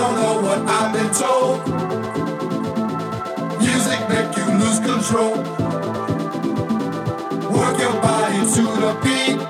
don't know what I've been told. Music make you lose control. Work your body to the beat.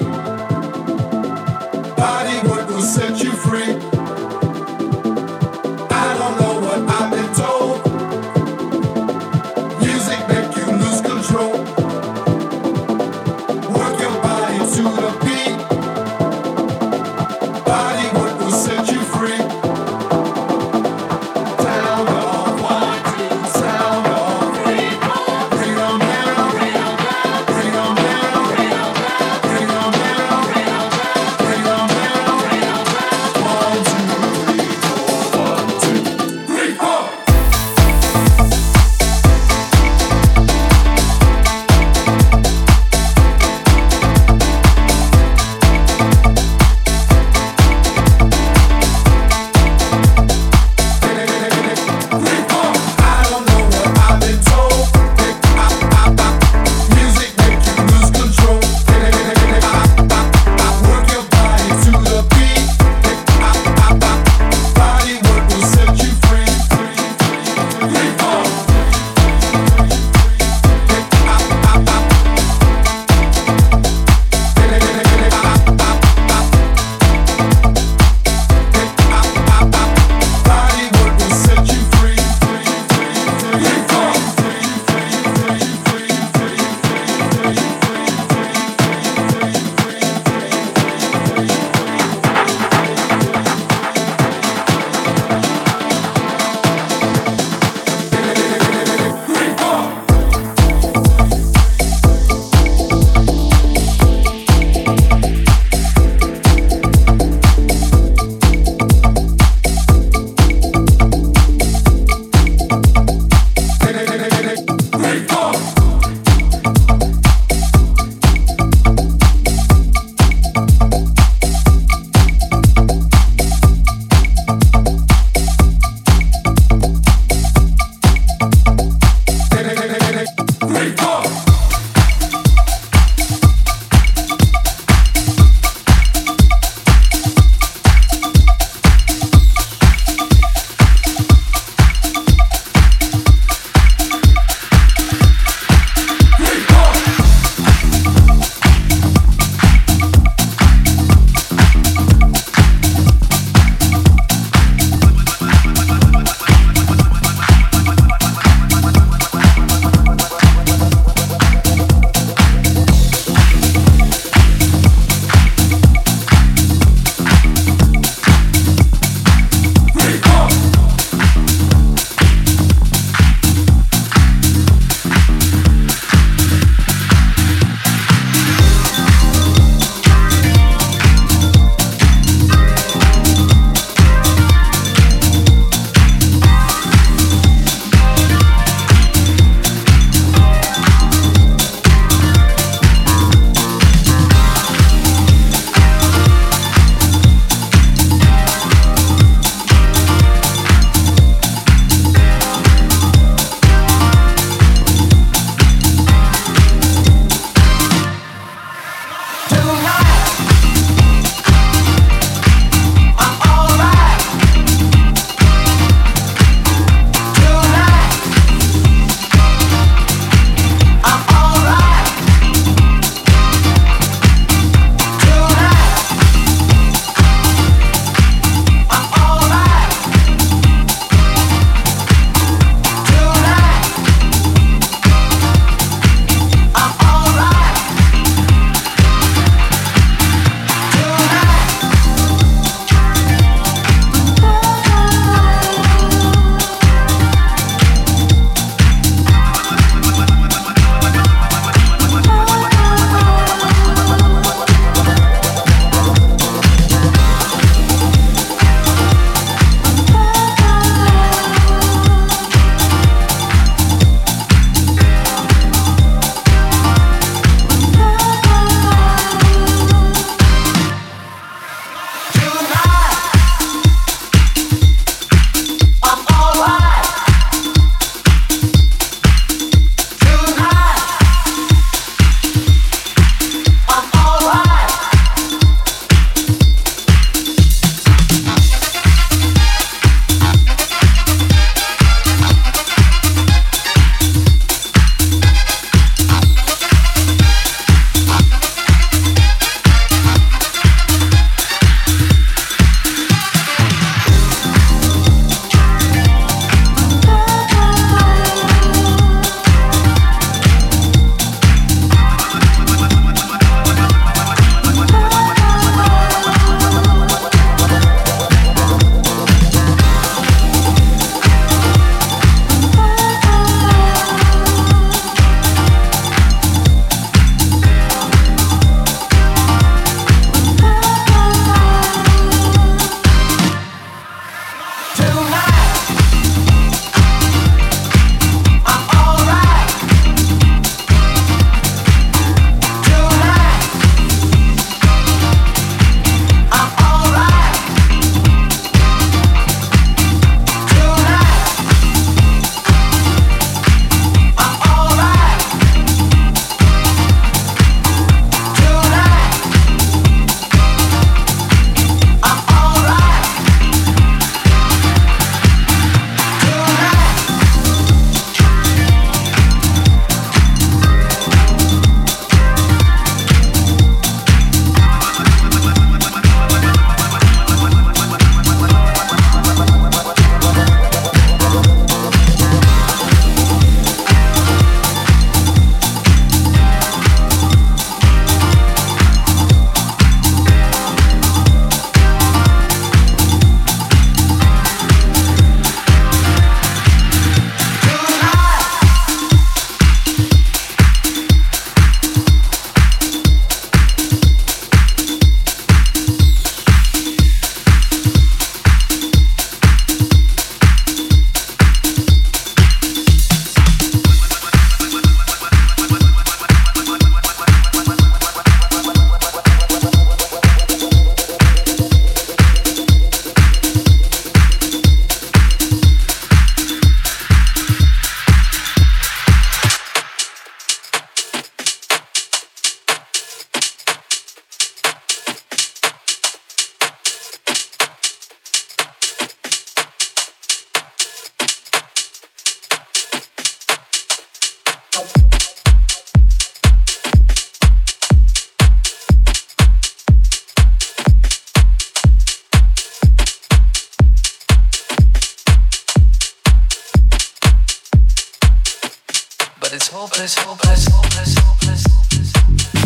but it's hopeless, hopeless, hopeless, hopeless. hopeless.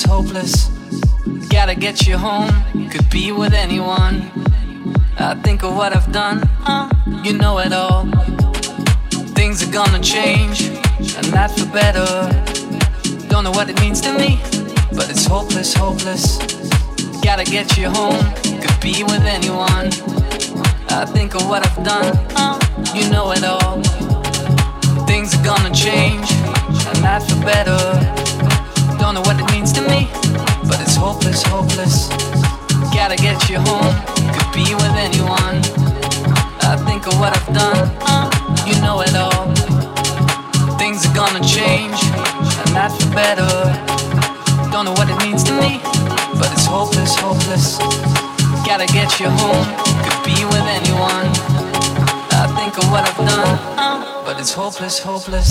hopeless, hopeless. Gotta get you home, could be with anyone. I think of what I've done, you know it all. Things are gonna change, and not for better. Don't know what it means to me, but it's hopeless, hopeless. Gotta get you home, could be with anyone. I think of what I've done, you know it all. Things are gonna change, and not for better don't know what it means to me, but it's hopeless, hopeless. Gotta get you home, could be with anyone. I think of what I've done, uh, you know it all. Things are gonna change, and that's for better. Don't know what it means to me, but it's hopeless, hopeless. Gotta get you home, could be with anyone. I think of what I've done, uh, but it's hopeless, hopeless.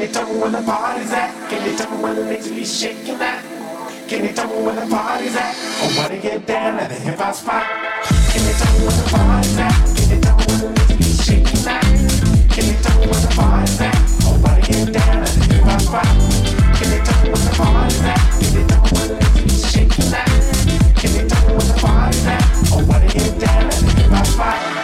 Can you tell me where the party's at? Can you tell me where the ladies be shaking that? Can you tell me where the party's at? I wanna get down at the hip hop spot. Can you tell me where the party's at? Can you tell me where the niggas be shaking at? Can you tell me where the party's at? I wanna get down at the hip hop spot. Can you tell me where the party's at? Can you tell me where the be shaking at? Can you tell me where the party's at? I wanna get down at the hip hop spot.